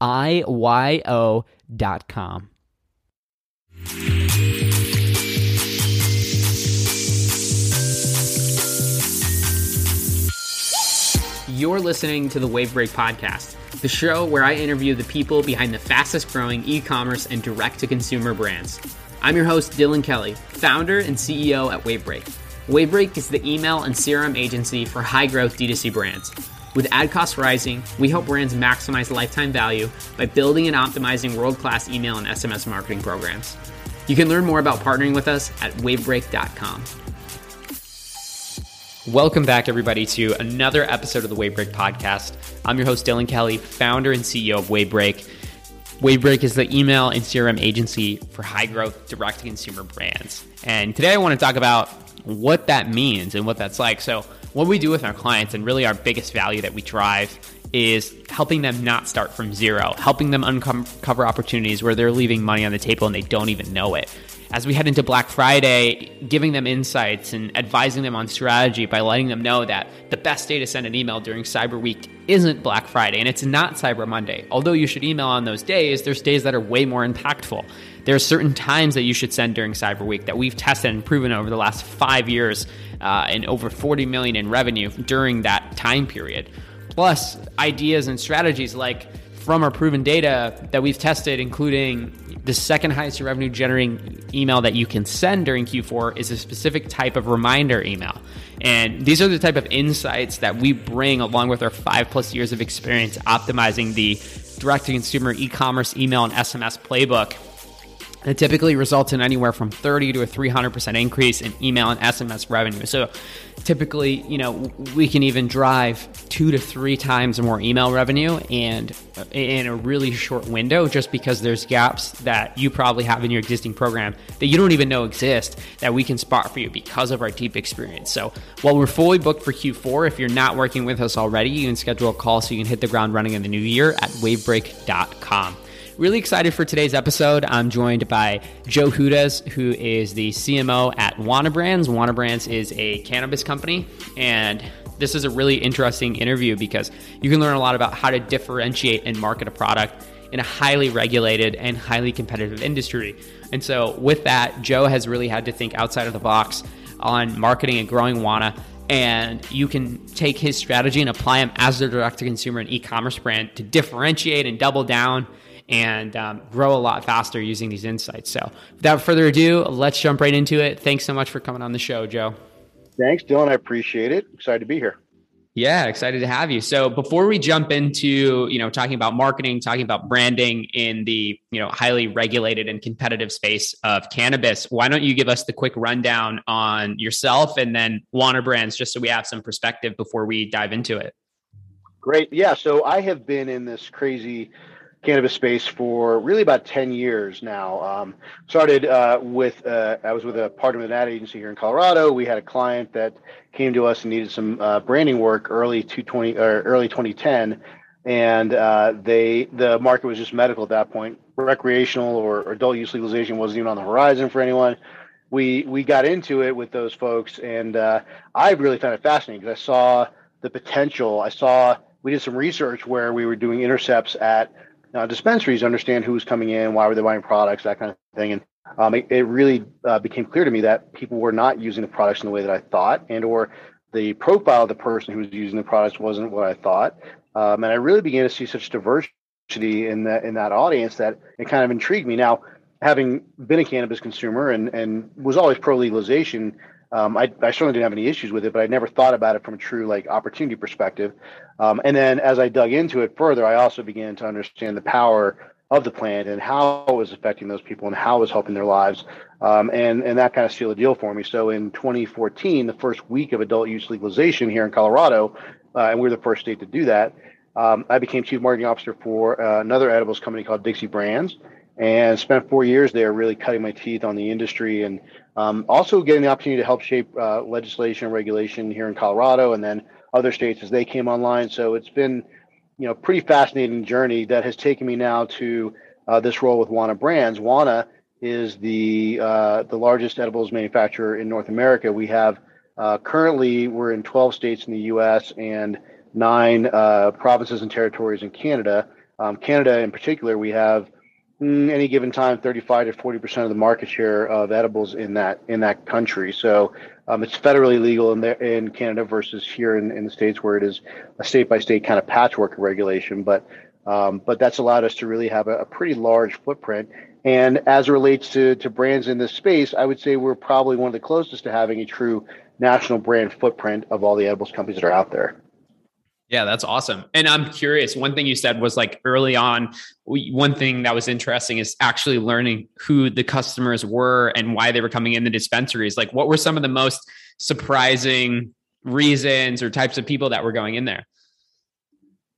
IYO dot com. You're listening to the Wavebreak Podcast, the show where I interview the people behind the fastest growing e commerce and direct to consumer brands. I'm your host, Dylan Kelly, founder and CEO at Wavebreak. Wavebreak is the email and CRM agency for high growth D2C brands. With ad costs rising, we help brands maximize lifetime value by building and optimizing world class email and SMS marketing programs. You can learn more about partnering with us at wavebreak.com. Welcome back, everybody, to another episode of the Wavebreak podcast. I'm your host, Dylan Kelly, founder and CEO of Wavebreak. Wavebreak is the email and CRM agency for high growth direct to consumer brands. And today I want to talk about what that means and what that's like. So, what we do with our clients and really our biggest value that we drive is helping them not start from zero, helping them uncover opportunities where they're leaving money on the table and they don't even know it. As we head into Black Friday, giving them insights and advising them on strategy by letting them know that the best day to send an email during Cyber Week isn't Black Friday and it's not Cyber Monday. Although you should email on those days, there's days that are way more impactful. There are certain times that you should send during Cyber Week that we've tested and proven over the last five years uh, and over 40 million in revenue during that time period. Plus, ideas and strategies like from our proven data that we've tested, including the second highest revenue generating email that you can send during Q4 is a specific type of reminder email. And these are the type of insights that we bring along with our five plus years of experience optimizing the direct to consumer e commerce email and SMS playbook it typically results in anywhere from 30 to a 300% increase in email and SMS revenue. So typically, you know, we can even drive two to three times more email revenue and in a really short window just because there's gaps that you probably have in your existing program that you don't even know exist that we can spot for you because of our deep experience. So while we're fully booked for Q4, if you're not working with us already, you can schedule a call so you can hit the ground running in the new year at wavebreak.com. Really excited for today's episode. I'm joined by Joe Hodas, who is the CMO at Wana Brands. Wana Brands is a cannabis company, and this is a really interesting interview because you can learn a lot about how to differentiate and market a product in a highly regulated and highly competitive industry. And so, with that, Joe has really had to think outside of the box on marketing and growing Wana. And you can take his strategy and apply him as a direct to consumer and e commerce brand to differentiate and double down and um, grow a lot faster using these insights. So, without further ado, let's jump right into it. Thanks so much for coming on the show, Joe. Thanks, Dylan. I appreciate it. Excited to be here. Yeah, excited to have you. So before we jump into, you know, talking about marketing, talking about branding in the, you know, highly regulated and competitive space of cannabis, why don't you give us the quick rundown on yourself and then Wana Brands just so we have some perspective before we dive into it? Great. Yeah, so I have been in this crazy cannabis space for really about 10 years now. Um, started uh, with, uh, I was with a partner with an ad agency here in Colorado. We had a client that came to us and needed some uh, branding work early 2020 or early 2010. And uh, they, the market was just medical at that point. Recreational or, or adult use legalization wasn't even on the horizon for anyone. We we got into it with those folks, and uh, I really found it fascinating because I saw the potential. I saw we did some research where we were doing intercepts at uh, dispensaries understand who's coming in, why were they buying products, that kind of thing. And um, it, it, really uh, became clear to me that people were not using the products in the way that I thought, and or the profile of the person who was using the products wasn't what I thought. Um, and I really began to see such diversity in that in that audience that it kind of intrigued me. Now, having been a cannabis consumer and and was always pro legalization, um, I, I, certainly didn't have any issues with it, but I never thought about it from a true like opportunity perspective. Um, and then as I dug into it further, I also began to understand the power of the plant and how it was affecting those people and how it was helping their lives. Um, and and that kind of sealed the deal for me. So in 2014, the first week of adult use legalization here in Colorado, uh, and we are the first state to do that. Um, I became chief marketing officer for uh, another edibles company called Dixie Brands, and spent four years there, really cutting my teeth on the industry and um, also getting the opportunity to help shape uh, legislation and regulation here in Colorado and then other states as they came online. So it's been, you know, pretty fascinating journey that has taken me now to uh, this role with Wana Brands. Wana is the uh, the largest edibles manufacturer in North America. We have uh, currently we're in 12 states in the U.S. and nine uh, provinces and territories in Canada. Um, Canada, in particular, we have any given time 35 to 40 percent of the market share of edibles in that in that country. So um, it's federally legal in there in canada versus here in, in the states where it is a state by state kind of patchwork regulation. But um, but that's allowed us to really have a, a, pretty large footprint. And as it relates to to brands in this space i would say we're probably one of the closest to having a true national brand footprint of all the edibles companies that are out there yeah, that's awesome. And I'm curious, one thing you said was like early on, one thing that was interesting is actually learning who the customers were and why they were coming in the dispensaries. Like, what were some of the most surprising reasons or types of people that were going in there?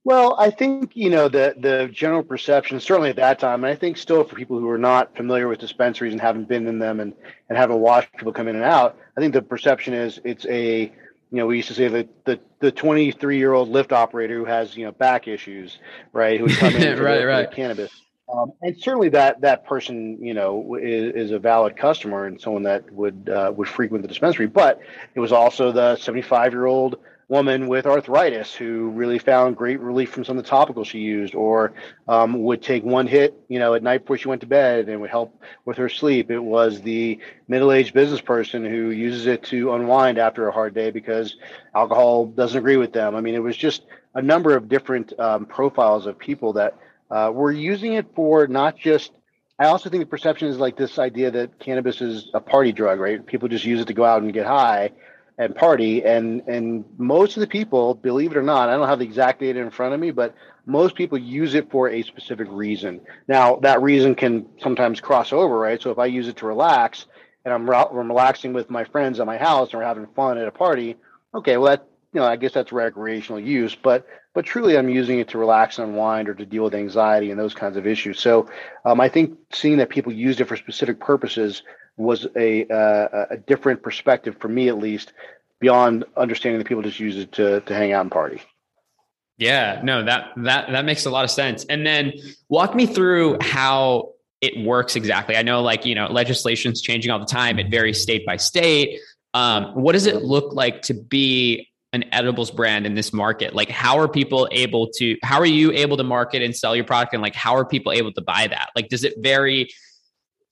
Well, I think you know the the general perception, certainly at that time, and I think still for people who are not familiar with dispensaries and haven't been in them and and haven't watched people come in and out, I think the perception is it's a you know, we used to say that the the 23 year old lift operator who has you know back issues, right? Who would come in right, the, right. cannabis. Um, and certainly that that person, you know, is, is, a valid customer and someone that would uh, would frequent the dispensary. But it was also the 75 year old woman with arthritis who really found great relief from some of the topicals she used, or um, would take one hit, you know, at night before she went to bed and would help with her sleep. It was the middle-aged business person who uses it to unwind after a hard day because alcohol doesn't agree with them. I mean, it was just a number of different um, profiles of people that uh, were using it for not just I also think the perception is like this idea that cannabis is a party drug, right? People just use it to go out and get high and party and and most of the people believe it or not i don't have the exact data in front of me but most people use it for a specific reason. Now that reason can sometimes cross over right? So if i use it to relax and i'm, I'm relaxing with my friends at my house and we're having fun at a party okay well that you know i guess that's recreational use but but truly i'm using it to relax and unwind or to deal with anxiety and those kinds of issues. So um, i think seeing that people use it for specific purposes was a uh, a different perspective for me at least beyond understanding that people just use it to to hang out and party. Yeah, no, that that that makes a lot of sense. And then walk me through how it works exactly. I know like, you know, legislation's changing all the time. It varies state by state. Um, what does it look like to be an edibles brand in this market? Like how are people able to how are you able to market and sell your product and like how are people able to buy that? Like does it vary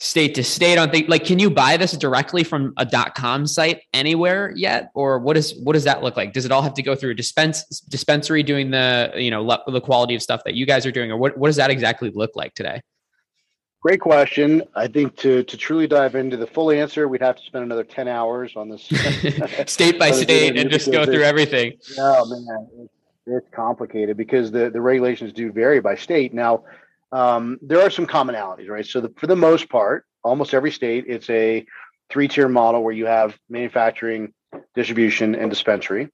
state to state on things like can you buy this directly from a dot com site anywhere yet or what is what does that look like does it all have to go through a dispense dispensary doing the you know the quality of stuff that you guys are doing or what, what does that exactly look like today Great question. I think to to truly dive into the full answer, we'd have to spend another ten hours on this state by state and just go through everything. Oh man, it's, it's complicated because the the regulations do vary by state. Now, um, there are some commonalities, right? So the, for the most part, almost every state, it's a three tier model where you have manufacturing, distribution, and dispensary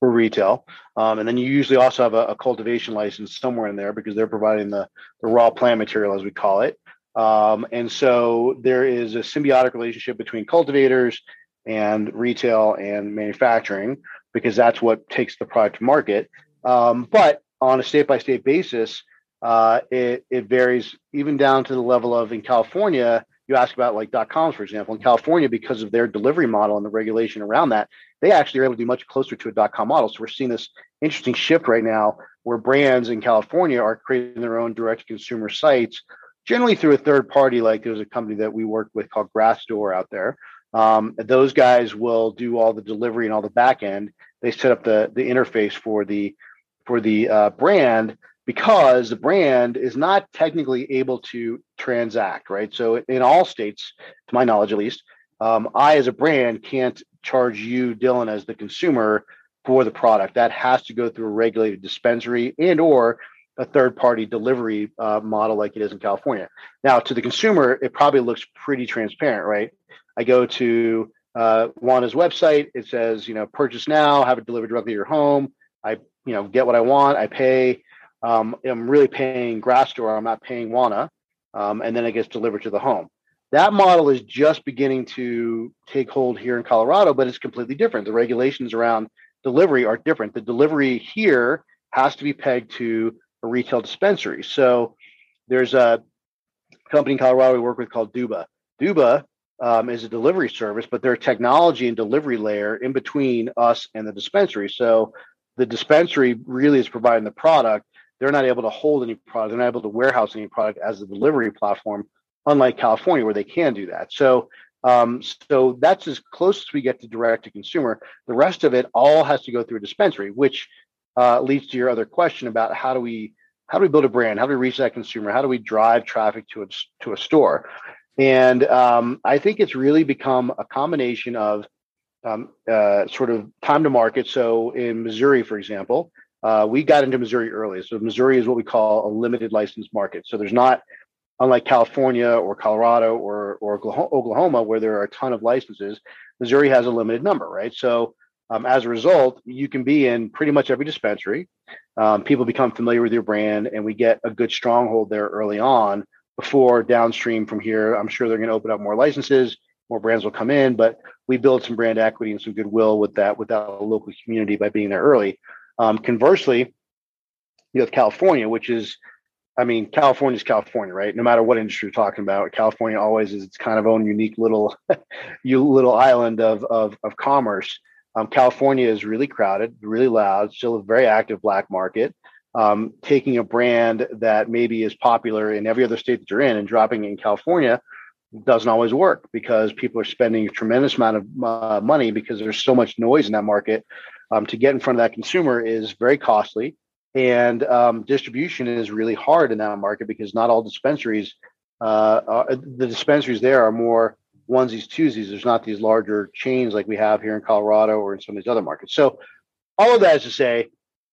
for retail. Um, and then you usually also have a, a, cultivation license somewhere in there because they're providing the, the raw plant material, as we call it. Um, and so there is a symbiotic relationship between cultivators and retail and manufacturing because that's what takes the product to market. Um, but on a state by state basis, uh, it, it varies even down to the level of in California, you ask about like dot coms, for example, in California, because of their delivery model and the regulation around that, they actually are able to be much closer to a dot com model. So we're seeing this interesting shift right now where brands in California are creating their own direct consumer sites, generally through a third party. Like there's a company that we work with called Grassdoor out there. Um, those guys will do all the delivery and all the back end. They set up the the interface for the for the uh, brand because the brand is not technically able to transact, right? So in all states, to my knowledge at least, um, I as a brand can't charge you, Dylan, as the consumer for the product. That has to go through a regulated dispensary and or a third party delivery uh, model like it is in California. Now, to the consumer, it probably looks pretty transparent, right? I go to uh, Wana website. It says, you know, purchase now, have it delivered directly to your home. I, you know, get what I want. I pay um, I'm really paying Grassdoor. I'm not paying Wana, um, and then it gets delivered to the home. That model is just beginning to take hold here in Colorado, but it's completely different. The regulations around delivery are different. The delivery here has to be pegged to a retail dispensary. So there's a company in Colorado we work with called Dooba. Dooba um, is a delivery service, but they're technology and delivery layer in between us and the dispensary. So the dispensary really is providing the product they're not able to hold any product. They're not able to warehouse any product as a delivery platform, unlike California where they can do that. So, um, so that's as close as we get to direct to consumer. The rest of it all has to go through a dispensary, which uh, leads to your other question about how do we how do we build a brand? How do we reach that consumer? How do we drive traffic to a to a store? And um, I think it's really become a combination of um, uh, sort of time to market. So in Missouri, for example, uh, we got into Missouri early. So Missouri is what we call a limited license market. So there's not, unlike California or Colorado or, or Oklahoma, where there are a ton of licenses, Missouri has a limited number, right? So um, as a result, you can be in pretty much every dispensary. Um, people become familiar with your brand, and we get a good stronghold there early on. Before downstream from here, I'm sure they're going to open up more licenses, more brands will come in, but we build some brand equity and some goodwill with that with that local community by being there early. Um, conversely, you have California, which is, I mean, California is California, right? No matter what industry you're talking about, California always is its kind of own unique little, you little island of of, of commerce. Um, California is really crowded, really loud, still a very active black market. Um, taking a brand that maybe is popular in every other state that you're in and dropping it in California doesn't always work because people are spending a tremendous amount of uh, money because there's so much noise in that market um, to get in front of that consumer is very costly. And um, distribution is really hard in that market because not all dispensaries, uh, are, the dispensaries there are more onesies, twosies. There's not these larger chains like we have here in Colorado or in some of these other markets. So, all of that is to say,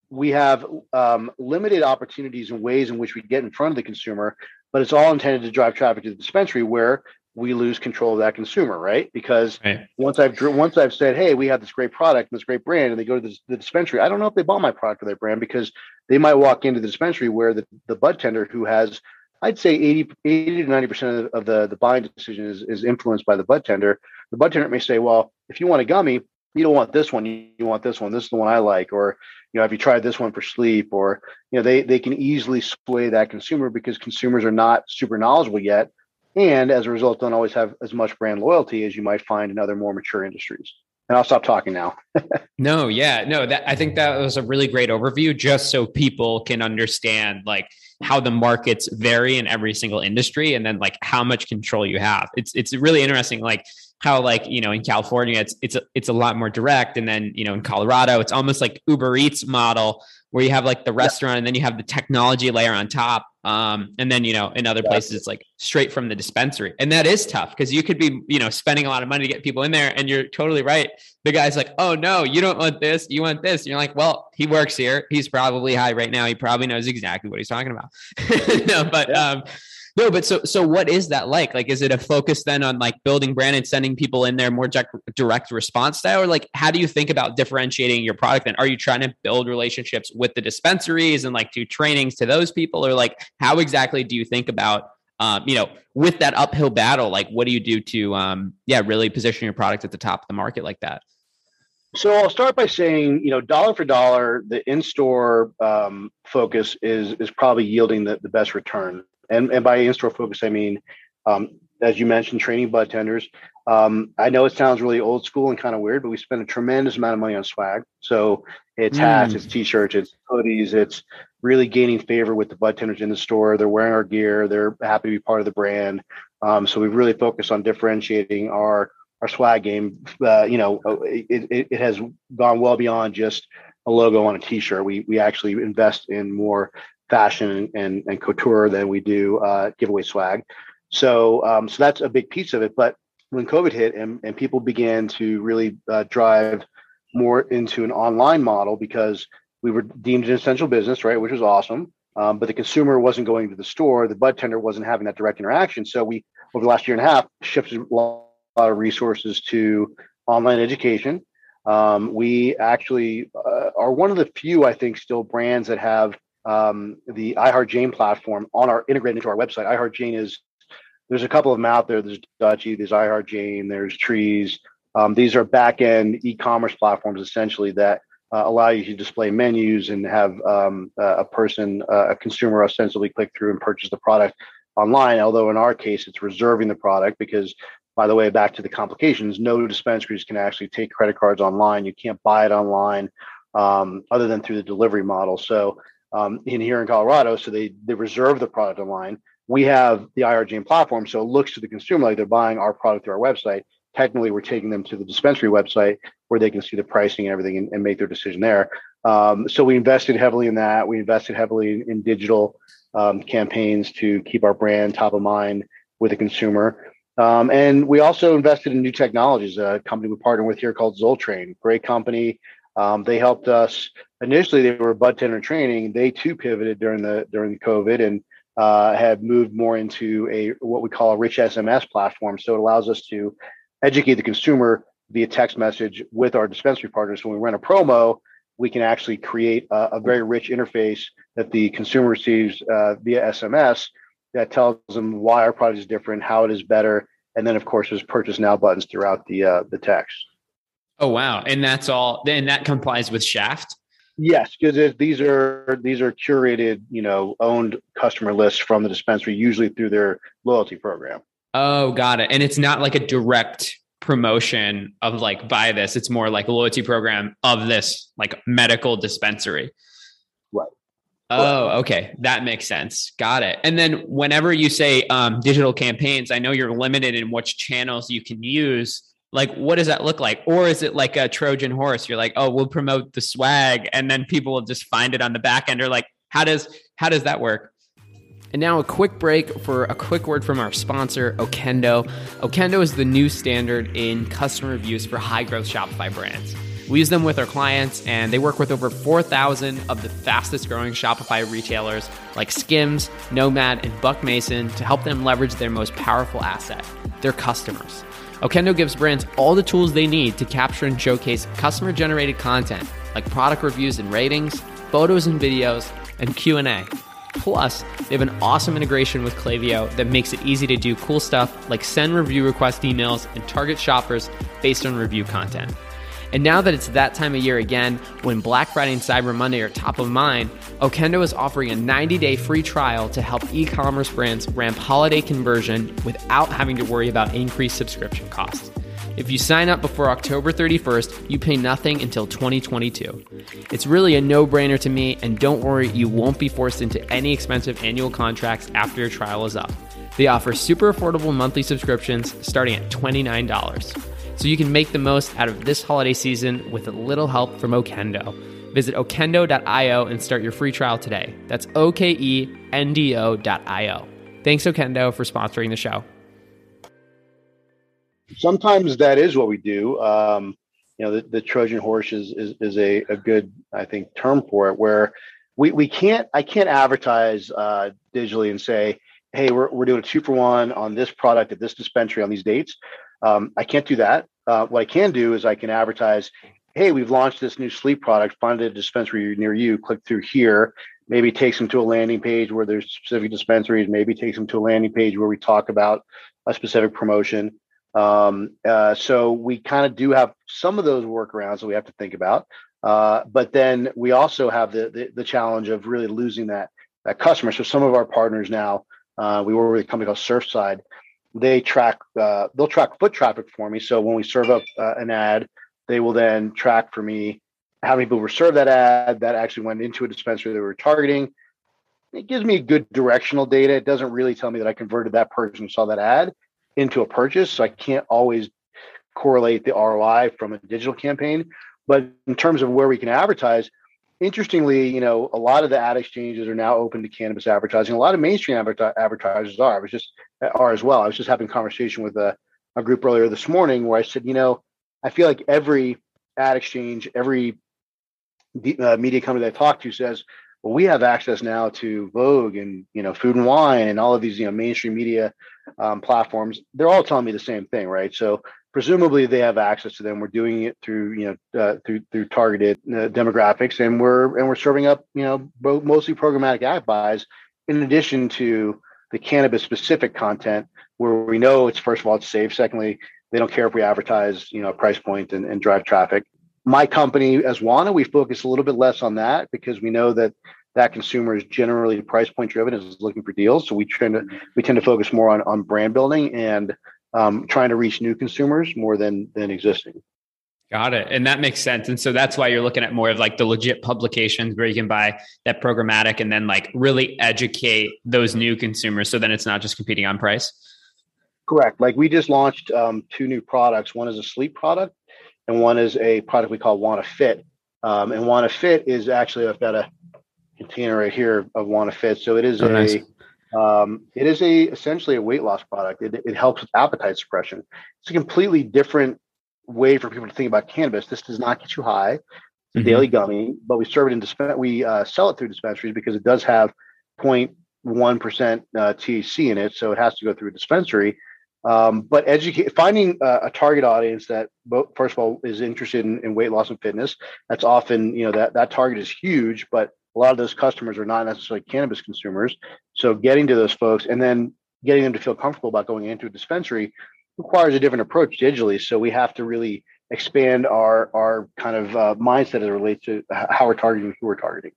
we have um, limited opportunities and ways in which we get in front of the consumer, but it's all intended to drive traffic to the dispensary where we lose control of that consumer, right? Because right. once I've once I've said, "Hey, we have this great product and this great brand," and they go to the, the, dispensary, I don't know if they bought my product or their brand because they might walk into the dispensary where the, the bud tender who has, I'd say 80, 80 to ninety percent of the the buying decision is is influenced by the bud tender. The bud tender may say, "Well, if you want a gummy, you don't want this one. You, you want this one. This is the one I like." Or you know, have you tried this one for sleep? Or you know, they they can easily sway that consumer because consumers are not super knowledgeable yet and as a result don't always have as much brand loyalty as you might find in other more mature industries and I'll stop talking now. no, yeah, no, that I think that was a really great overview just so people can understand like how the markets vary in every single industry and then like how much control you have. It's it's really interesting like how like you know in California it's it's a, it's a lot more direct, and then you know in Colorado it's almost like Uber Eats model where you have like the restaurant and then you have the technology layer on top. Um, and then you know in other places it's like straight from the dispensary, and that is tough because you could be you know spending a lot of money to get people in there, and you're totally right. The guy's like, "Oh no, you don't want this, you want this." And you're like, "Well, he works here. He's probably high right now. He probably knows exactly what he's talking about." no, but yeah. um, no, but so so what is that like? Like, is it a focus then on like building brand and sending people in there more direct response style, or like how do you think about differentiating your product? And are you trying to build relationships with the dispensaries and like do trainings to those people, or like how exactly do you think about um, you know with that uphill battle? Like, what do you do to um, yeah really position your product at the top of the market like that? So I'll start by saying, you know, dollar for dollar, the in-store um, focus is is probably yielding the, the best return. And, and by in-store focus, I mean, um, as you mentioned, training bud tenders. Um, I know it sounds really old school and kind of weird, but we spend a tremendous amount of money on swag. So it's mm. hats, it's t-shirts, it's hoodies, it's really gaining favor with the bud tenders in the store. They're wearing our gear. They're happy to be part of the brand. Um, so we've really focused on differentiating our our swag game. Uh, you know, it, it, it has gone well beyond just a logo on a t-shirt. We we actually invest in more fashion and, and couture than we do uh, giveaway swag. So um, so that's a big piece of it. But when COVID hit and, and people began to really uh, drive more into an online model because we were deemed an essential business, right, which was awesome. Um, but the consumer wasn't going to the store. The bud tender wasn't having that direct interaction. So we, over the last year and a half, shifted a lot of resources to online education. Um, we actually uh, are one of the few, I think, still brands that have um, the iHeart Jane platform on our integrated into our website. iHeart Jane is there's a couple of them out there. There's Dutchie, there's iHeart Jane, there's Trees. Um, these are back end e-commerce platforms essentially that uh, allow you to display menus and have um, a person, uh, a consumer, ostensibly click through and purchase the product online. Although in our case, it's reserving the product because, by the way, back to the complications, no dispensaries can actually take credit cards online. You can't buy it online um, other than through the delivery model. So um, in here in Colorado. So they they reserve the product online. We have the Jane platform, so it looks to the consumer like they're buying our product through our website. Technically, we're taking them to the dispensary website where they can see the pricing and everything and, and make their decision there. Um, so we invested heavily in that. We invested heavily in, in digital um, campaigns to keep our brand top of mind with the consumer. Um, and we also invested in new technologies. A company we partner with here called Zoltrain, great company. Um, they helped us initially. They were bud tender training. They too pivoted during the during COVID and uh, have moved more into a what we call a rich SMS platform. So it allows us to educate the consumer via text message with our dispensary partners. When we run a promo, we can actually create a, a very rich interface that the consumer receives uh, via SMS that tells them why our product is different, how it is better, and then of course there's purchase now buttons throughout the uh, the text. Oh wow! And that's all. Then that complies with Shaft. Yes, because these are these are curated, you know, owned customer lists from the dispensary, usually through their loyalty program. Oh, got it. And it's not like a direct promotion of like buy this. It's more like a loyalty program of this like medical dispensary. Right. Oh, okay. That makes sense. Got it. And then whenever you say um, digital campaigns, I know you're limited in which channels you can use like what does that look like? Or is it like a trojan horse? You're like oh we'll promote the swag and then people will just find it on the back end. Or like how does how does that work? And now a quick break for a quick word from our sponsor okendo. Okendo is the new standard in customer reviews for high growth shopify brands. We use them with our clients, and they work with over 4,000 of the fastest growing Shopify retailers like Skims, Nomad, and Buck Mason to help them leverage their most powerful asset, their customers. Okendo gives brands all the tools they need to capture and showcase customer generated content like product reviews and ratings, photos and videos, and Q&A. Plus, they have an awesome integration with Klaviyo that makes it easy to do cool stuff like send review request emails and target shoppers based on review content. And now that it's that time of year again, when Black Friday and Cyber Monday are top of mind, Okendo is offering a 90 day free trial to help e commerce brands ramp holiday conversion without having to worry about increased subscription costs. If you sign up before October 31st, you pay nothing until 2022. It's really a no brainer to me, and don't worry, you won't be forced into any expensive annual contracts after your trial is up. They offer super affordable monthly subscriptions starting at $29. So you can make the most out of this holiday season with a little help from Okendo. Visit okendo.io and start your free trial today. That's O K E N D O.io. Thanks, Okendo, for sponsoring the show. Sometimes that is what we do. Um, you know, the, the Trojan horse is, is, is a, a good, I think, term for it, where we, we can't, I can't advertise uh, digitally and say, hey, we're, we're doing a two for one on this product at this dispensary on these dates. Um, I can't do that. Uh, what I can do is I can advertise, hey, we've launched this new sleep product. Find a dispensary near you. Click through here. Maybe takes them to a landing page where there's specific dispensaries. Maybe takes them to a landing page where we talk about a specific promotion. Um, uh, so we kind of do have some of those workarounds that we have to think about. Uh, but then we also have the, the, the challenge of really losing that that customer. So some of our partners now uh, we work with a company called Surfside. They track, uh, they'll track foot traffic for me. So when we serve up uh, an ad, they will then track for me how many people were served that ad that actually went into a dispensary they were targeting. It gives me good directional data. It doesn't really tell me that I converted that person who saw that ad into a purchase. So I can't always correlate the ROI from a digital campaign. But in terms of where we can advertise, interestingly, you know, a lot of the ad exchanges are now open to cannabis advertising. A lot of mainstream advertisers are. I was just are as well. I was just having a conversation with a, a group earlier this morning where I said, you know, I feel like every ad exchange, every uh, media company that I talk to says, well, we have access now to Vogue and you know Food and Wine and all of these you know mainstream media um, platforms. They're all telling me the same thing, right? So presumably they have access to them. We're doing it through you know uh, through through targeted uh, demographics, and we're and we're serving up you know both mostly programmatic ad buys in addition to the cannabis specific content where we know it's first of all it's safe. Secondly, they don't care if we advertise you know a price point and, and drive traffic. My company as Wana, we focus a little bit less on that because we know that that consumer is generally price point driven is looking for deals. So we tend to we tend to focus more on on brand building and um, trying to reach new consumers more than than existing. Got it. And that makes sense. And so that's why you're looking at more of like the legit publications where you can buy that programmatic and then like really educate those new consumers. So then it's not just competing on price. Correct. Like we just launched um, two new products. One is a sleep product and one is a product we call Wana Fit. Um, and Wana Fit is actually, I've got a container right here of Wana Fit. So it is oh, a, nice. Um, it is a essentially a weight loss product. It, it helps with appetite suppression. It's a completely different way for people to think about cannabis. This does not get you high. It's a mm-hmm. daily gummy, but we serve it in disp- we uh, sell it through dispensaries because it does have 0.1 percent uh, THC in it, so it has to go through a dispensary. Um, but educate finding uh, a target audience that both, first of all is interested in, in weight loss and fitness. That's often you know that that target is huge, but a lot of those customers are not necessarily cannabis consumers. So getting to those folks and then getting them to feel comfortable about going into a dispensary requires a different approach digitally. So we have to really expand our our kind of uh, mindset as it relates to how we're targeting who we're targeting.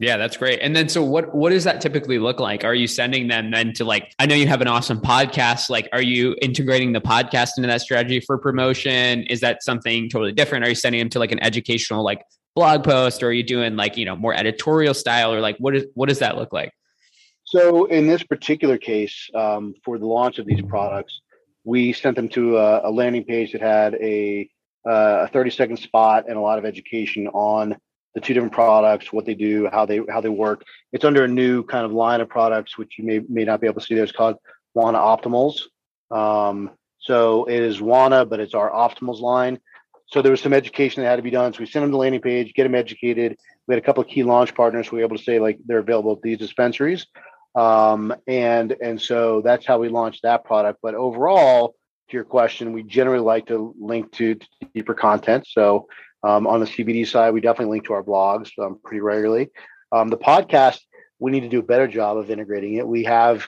Yeah, that's great. And then so what what does that typically look like? Are you sending them then to like I know you have an awesome podcast, like are you integrating the podcast into that strategy for promotion? Is that something totally different? Are you sending them to like an educational like blog post or are you doing like you know more editorial style or like what is what does that look like so in this particular case um, for the launch of these products we sent them to a, a landing page that had a uh, a 30 second spot and a lot of education on the two different products what they do how they how they work it's under a new kind of line of products which you may may not be able to see there it's called wana optimals um, so it is wana but it's our optimals line so there was some education that had to be done. So we sent them the landing page, get them educated. We had a couple of key launch partners. So we were able to say like they're available at these dispensaries. Um, and and so that's how we launched that product. But overall, to your question, we generally like to link to, to deeper content. So um, on the CBD side, we definitely link to our blogs um, pretty regularly. Um, the podcast, we need to do a better job of integrating it. We have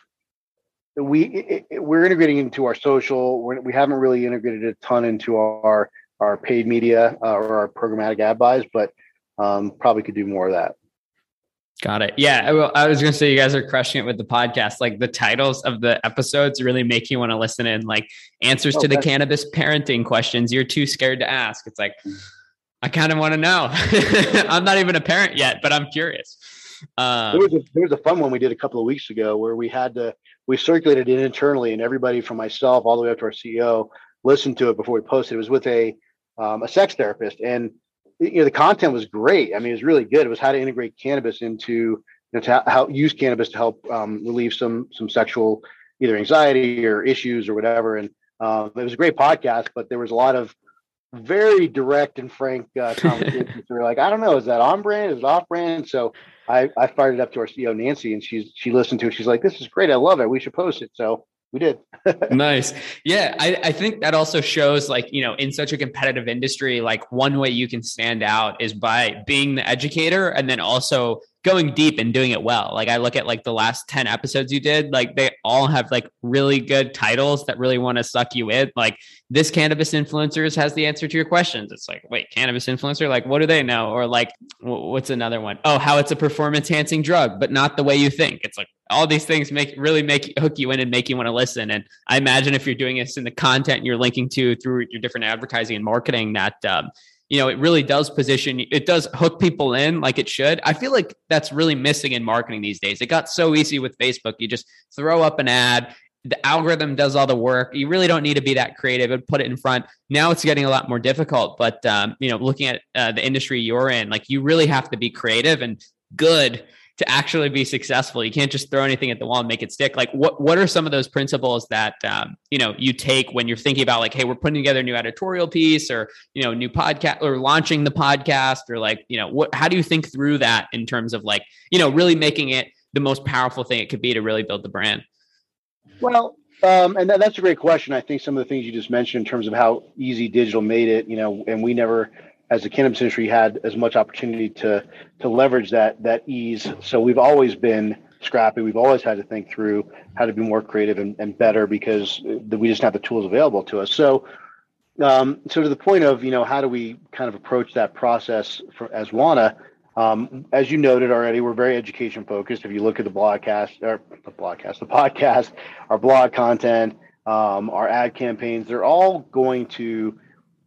we it, it, we're integrating into our social. We're, we have not really integrated a ton into our our paid media uh, or our programmatic ad buys, but um, probably could do more of that. Got it. Yeah. Well, I was going to say you guys are crushing it with the podcast. Like the titles of the episodes really make you want to listen in. Like answers oh, to the cannabis parenting questions you're too scared to ask. It's like, I kind of want to know. I'm not even a parent yet, but I'm curious. Um, there, was a, there was a fun one we did a couple of weeks ago where we had to we circulated it internally, and everybody from myself all the way up to our CEO listened to it before we posted. It was with a um, a sex therapist, and you know the content was great. I mean, it was really good. It was how to integrate cannabis into you know to how use cannabis to help um, relieve some some sexual either anxiety or issues or whatever. And um, it was a great podcast, but there was a lot of very direct and frank uh, conversations. we are like, I don't know, is that on brand? Is it off brand? So I, I fired it up to our CEO Nancy, and she's she listened to it. She's like, "This is great. I love it. We should post it." So we did. nice. Yeah. I, I think that also shows like, you know, in such a competitive industry, like one way you can stand out is by being the educator and then also going deep and doing it well. Like I look at like the last 10 episodes you did, like they all have like really good titles that really want to suck you in. Like this cannabis influencers has the answer to your questions. It's like, wait, cannabis influencer, like what do they know? Or like what's another one? Oh, how it's a performance enhancing drug, but not the way you think. It's like all these things make really make hook you in and make you want to listen. And I imagine if you're doing this in the content you're linking to through your different advertising and marketing that um, you know, it really does position, it does hook people in like it should. I feel like that's really missing in marketing these days. It got so easy with Facebook. You just throw up an ad, the algorithm does all the work. You really don't need to be that creative and put it in front. Now it's getting a lot more difficult. But, um, you know, looking at uh, the industry you're in, like you really have to be creative and good to actually be successful. You can't just throw anything at the wall and make it stick. Like what what are some of those principles that um, you know you take when you're thinking about like, hey, we're putting together a new editorial piece or you know new podcast or launching the podcast or like you know what? How do you think through that in terms of like you know really making it the most powerful thing it could be to really build the brand? Well, um, and that, that's a great question. I think some of the things you just mentioned in terms of how easy digital made it, you know, and we never as the cannabis industry had as much opportunity to to leverage that that ease. So we've always been scrappy. We've always had to think through how to be more creative and, and better because we just have the tools available to us. So um, so to the point of you know how do we kind of approach that process for, as Wana? Um, as you noted already, we're very education focused. If you look at the blogcast or the blogcast, the podcast, our blog content, um, our ad campaigns, they're all going to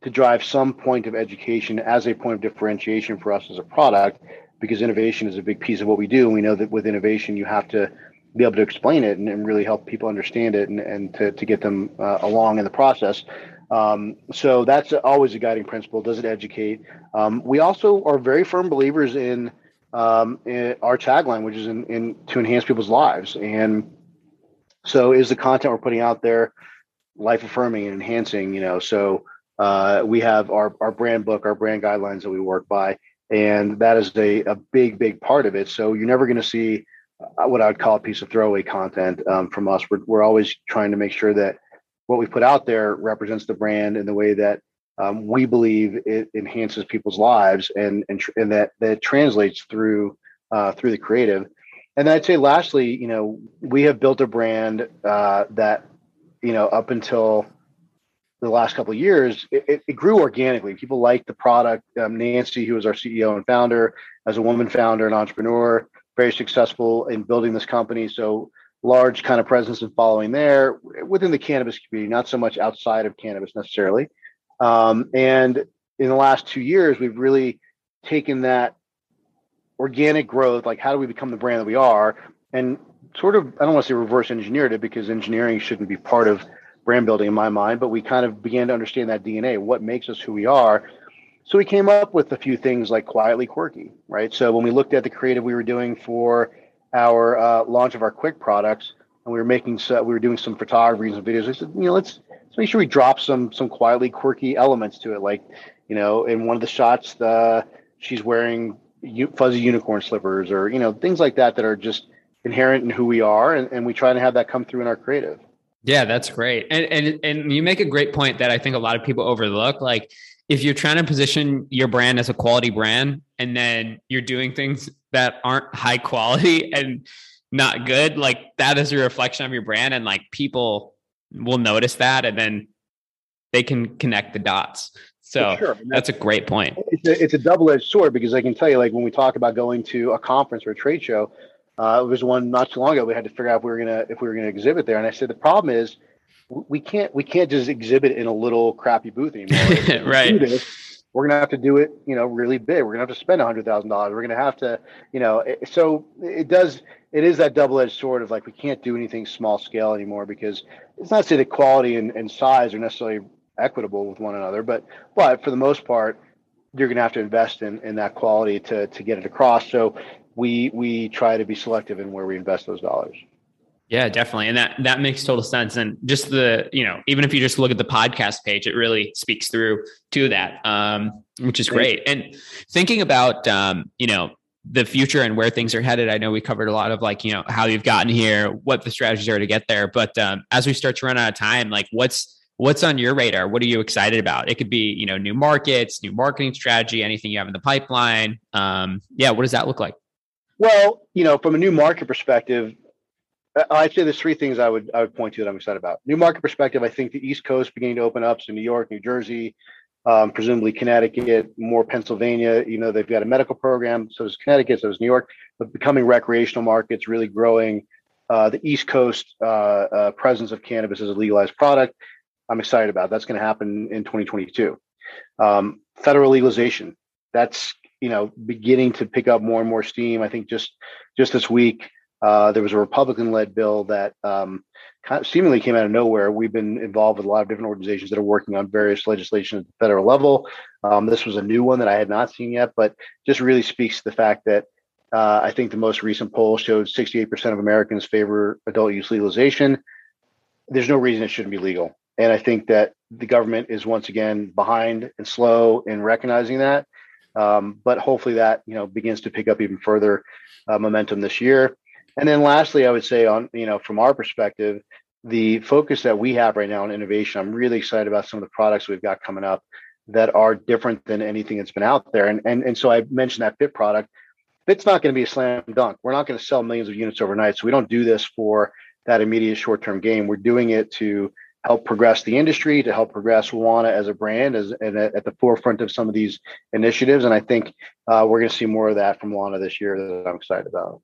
to drive some point of education as a point of differentiation for us as a product because innovation is a big piece of what we do. And we know that with innovation you have to be able to explain it and, and really help people understand it and, and to, to get them uh, along in the process. Um, so that's always a guiding principle. Does it educate? Um, we also are very firm believers in, um, in our tagline which is in, in to enhance people's lives. And so is the content we're putting out there life affirming and enhancing you know? So uh, we have our, our brand book, our brand guidelines that we work by, and that is a, a big, big part of it. So you're never going to see uh, what I would call a piece of throwaway content um, from us. We're, we're always trying to make sure that what we put out there represents the brand in the way that um, we believe it enhances people's lives and and, tr- and that that translates through uh, through the creative. And then I'd say lastly, you know, we have built a brand uh, that you know up until the last couple of years, it, it, grew organically. People liked the product. Um, Nancy, who was our CEO and founder, as a woman founder and entrepreneur, very successful in building this company. So large kind of presence and following there within the cannabis community, not so much outside of cannabis necessarily. Um, and in the last two years, we've really taken that organic growth, like how do we become the brand that we are, and sort of I don't want to say reverse engineered it because engineering shouldn't be part of brand building in my mind, but we kind of began to understand that DNA, what makes us who we are. So we came up with a few things like quietly quirky, right? So when we looked at the creative we were doing for our uh, launch of our quick products, and we were making so we were doing some photography and some videos. I said, you know, let's let's make sure we drop some some quietly quirky elements to it. Like, you know, in one of the shots, the she's wearing fuzzy unicorn slippers, or you know, things like that that are just inherent in who we are, and, and we try to have that come through in our creative. Yeah, that's great. And and and you make a great point that I think a lot of people overlook. Like if you're trying to position your brand as a quality brand and then you're doing things that aren't high quality and not good, like that is a reflection of your brand and like people will notice that and then they can connect the dots. So sure. that's, a great point. It's a, it's a double-edged sword because I can tell you, like when we talk about going to a conference or a trade show, uh, it was one not too long ago. We had to figure out if we were gonna if we were gonna exhibit there, and I said the problem is we can't we can't just exhibit in a little crappy booth anymore. right. This, we're going to have to do it, you know, really big. We're going to have to spend a hundred thousand dollars. We're going to have to, you know, it, so it does, it is that double-edged sword of like, we can't do anything small scale anymore because it's not to say that quality and, and size are necessarily equitable with one another, but, but for the most part, you're going to have to invest in, in that quality to, to get it across. So we, we try to be selective in where we invest those dollars. Yeah, definitely. And that that makes total sense. And just the, you know, even if you just look at the podcast page, it really speaks through to that. Um, which is great. And thinking about um, you know, the future and where things are headed. I know we covered a lot of like, you know, how you've gotten here, what the strategies are to get there. But um, as we start to run out of time, like what's what's on your radar? What are you excited about? It could be, you know, new markets, new marketing strategy, anything you have in the pipeline. Um, yeah, what does that look like? Well, you know, from a new market perspective, I'd say there's three things I would I would point to that I'm excited about. New market perspective, I think the East Coast beginning to open up, so New York, New Jersey, um, presumably Connecticut, more Pennsylvania. You know, they've got a medical program, so does Connecticut, so does New York, but becoming recreational markets, really growing. Uh, the East Coast uh, uh, presence of cannabis as a legalized product, I'm excited about. That's going to happen in 2022. Um, federal legalization, that's you know beginning to pick up more and more steam. I think just just this week uh, there was a Republican-led bill that um, kind of seemingly came out of nowhere. We've been involved with a lot of different organizations that are working on various legislation at the federal level. Um, this was a new one that I had not seen yet, but just really speaks to the fact that uh, I think the most recent poll showed 68% of Americans favor adult use legalization. There's no reason it shouldn't be legal. And I think that the government is once again behind and slow in recognizing that. Um, but hopefully that you know begins to pick up even further uh, momentum this year. And then lastly, I would say on, you know, from our perspective, the focus that we have right now on innovation, I'm really excited about some of the products we've got coming up that are different than anything that's been out there. And and and so I mentioned that Fit product. Fit's not going to be a slam dunk. We're not going to sell millions of units overnight. So we don't do this for that immediate short-term gain. We're doing it to help progress the industry, to help progress Wana as a brand, as and at the forefront of some of these initiatives. And I think uh, we're going to see more of that from Wana this year that I'm excited about.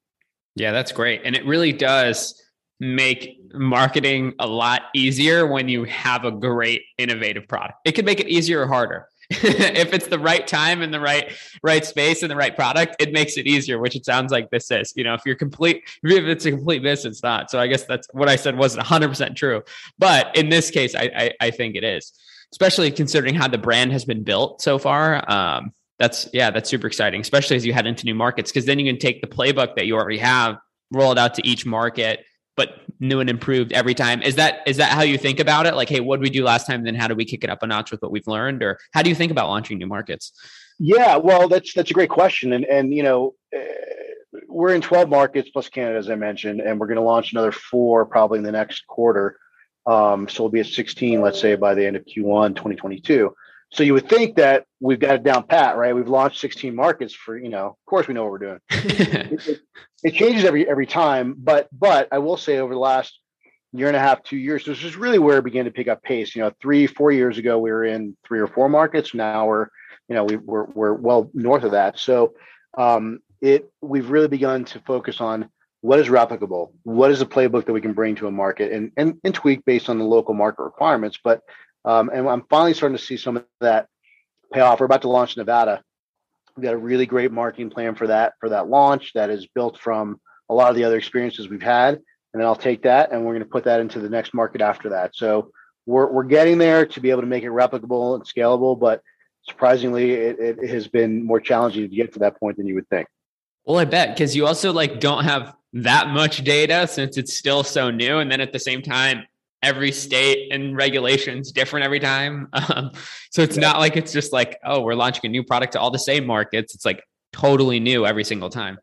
Yeah, that's great. And it really does make marketing a lot easier when you have a great innovative product. It can make it easier or harder. if it's the right time and the right right space and the right product, it makes it easier, which it sounds like this is. You know, if you're complete, if it's a complete miss, it's not. So I guess that's what I said wasn't 100% true. But in this case, I, I, I think it is, especially considering how the brand has been built so far. Um, that's yeah, that's super exciting, especially as you head into new markets, because then you can take the playbook that you already have, roll it out to each market, but new and improved every time. Is that is that how you think about it? Like, hey, what did we do last time? Then how do we kick it up a notch with what we've learned, or how do you think about launching new markets? Yeah, well, that's that's a great question, and and you know. Uh, we're in 12 markets plus Canada, as I mentioned, and we're going to launch another four probably in the next quarter. Um, so we'll be at 16, let's say, by the end of Q1 2022. So you would think that we've got it down pat, right? We've launched 16 markets for, you know, of course we know what we're doing. it, it, it, changes every every time, but but I will say over the last year and a half, two years, this is really where it began to pick up pace. You know, three, four years ago we were in three or four markets. Now we're, you know, we, we're we're well north of that. So um, it we've really begun to focus on what is replicable, what is a playbook that we can bring to a market and and, and tweak based on the local market requirements, but um, and I'm finally starting to see some of that pay off. We're about to launch Nevada. We've got a really great marketing plan for that for that launch that is built from a lot of the other experiences we've had. And then I'll take that and we're going to put that into the next market after that. So we're, we're getting there to be able to make it replicable and scalable, but surprisingly, it, it has been more challenging to get to that point than you would think. Well, I bet because you also like don't have that much data since it's still so new, and then at the same time, every state and regulations different every time. Um, so it's yeah. not like it's just like, oh, we're launching a new product to all the same markets. It's like totally new every single time.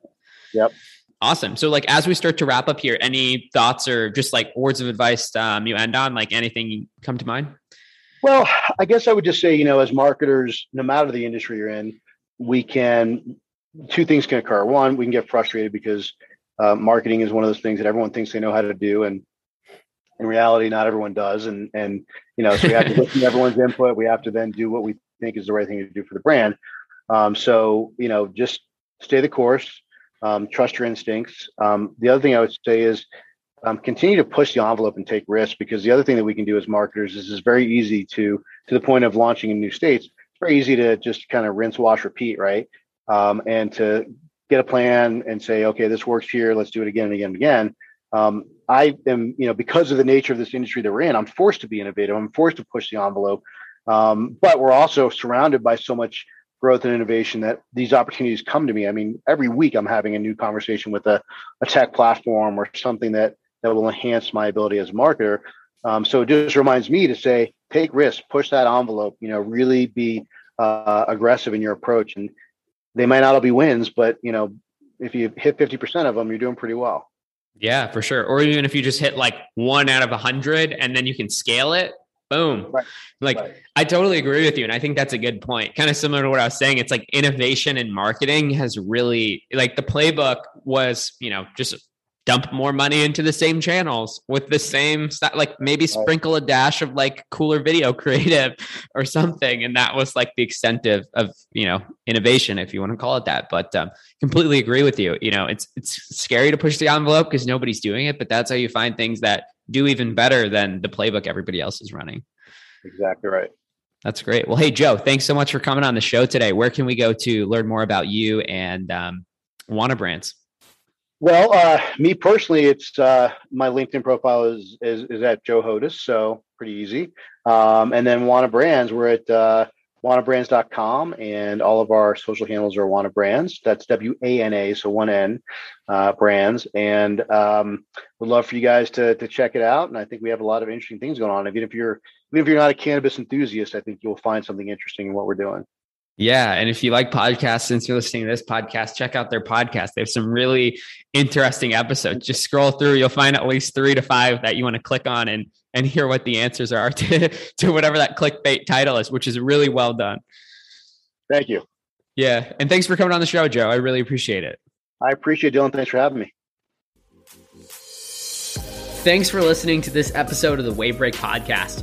Yep. Awesome. So like as we start to wrap up here, any thoughts or just like words of advice um, you end on, like anything come to mind? Well, I guess I would just say, you know, as marketers, no matter the industry you're in, we can two things can occur. One, we can get frustrated because uh, marketing is one of those things that everyone thinks they know how to do, and in reality, not everyone does. And and you know, so we have to listen to everyone's input. We have to then do what we think is the right thing to do for the brand. Um, so you know, just stay the course, um, trust your instincts. Um, the other thing I would say is um, continue to push the envelope and take risks because the other thing that we can do as marketers is it's very easy to to the point of launching in new states. It's very easy to just kind of rinse, wash, repeat, right? Um, and to get a plan and say, okay, this works here. Let's do it again and again and again. Um, I am, you know, because of the nature of this industry that we're in, I'm forced to be innovative. I'm forced to push the envelope. Um, but we're also surrounded by so much growth and innovation that these opportunities come to me. I mean, every week I'm having a new conversation with a, a tech platform or something that that will enhance my ability as a marketer. Um, so it just reminds me to say, take risks, push that envelope. You know, really be uh, aggressive in your approach. And they might not all be wins, but you know, if you hit fifty percent of them, you're doing pretty well. Yeah, for sure. Or even if you just hit like one out of a hundred, and then you can scale it. Boom. Right. Like right. I totally agree with you. And I think that's a good point. Kind of similar to what I was saying. It's like innovation in marketing has really like the playbook was, you know, just dump more money into the same channels with the same stuff like maybe sprinkle a dash of like cooler video creative or something. And that was like the extent of, of you know innovation if you want to call it that. But um, completely agree with you. You know it's it's scary to push the envelope because nobody's doing it but that's how you find things that do even better than the playbook everybody else is running. Exactly right. That's great. Well hey joe thanks so much for coming on the show today. Where can we go to learn more about you and um, Wana brands well, uh, me personally, it's uh, my LinkedIn profile is, is, is at Joe Hodas, so pretty easy. Um, and then Wana Brands, we're at uh, wanabrands.com, and all of our social handles are Wana Brands. That's W A N A, so one N uh, brands. And um, would love for you guys to to check it out. And I think we have a lot of interesting things going on. Even if you're even if you're not a cannabis enthusiast, I think you'll find something interesting in what we're doing. Yeah. And if you like podcasts, since you're listening to this podcast, check out their podcast. They have some really interesting episodes. Just scroll through, you'll find at least three to five that you want to click on and and hear what the answers are to, to whatever that clickbait title is, which is really well done. Thank you. Yeah. And thanks for coming on the show, Joe. I really appreciate it. I appreciate it, Dylan. Thanks for having me. Thanks for listening to this episode of the Wavebreak Podcast.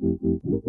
Thank you.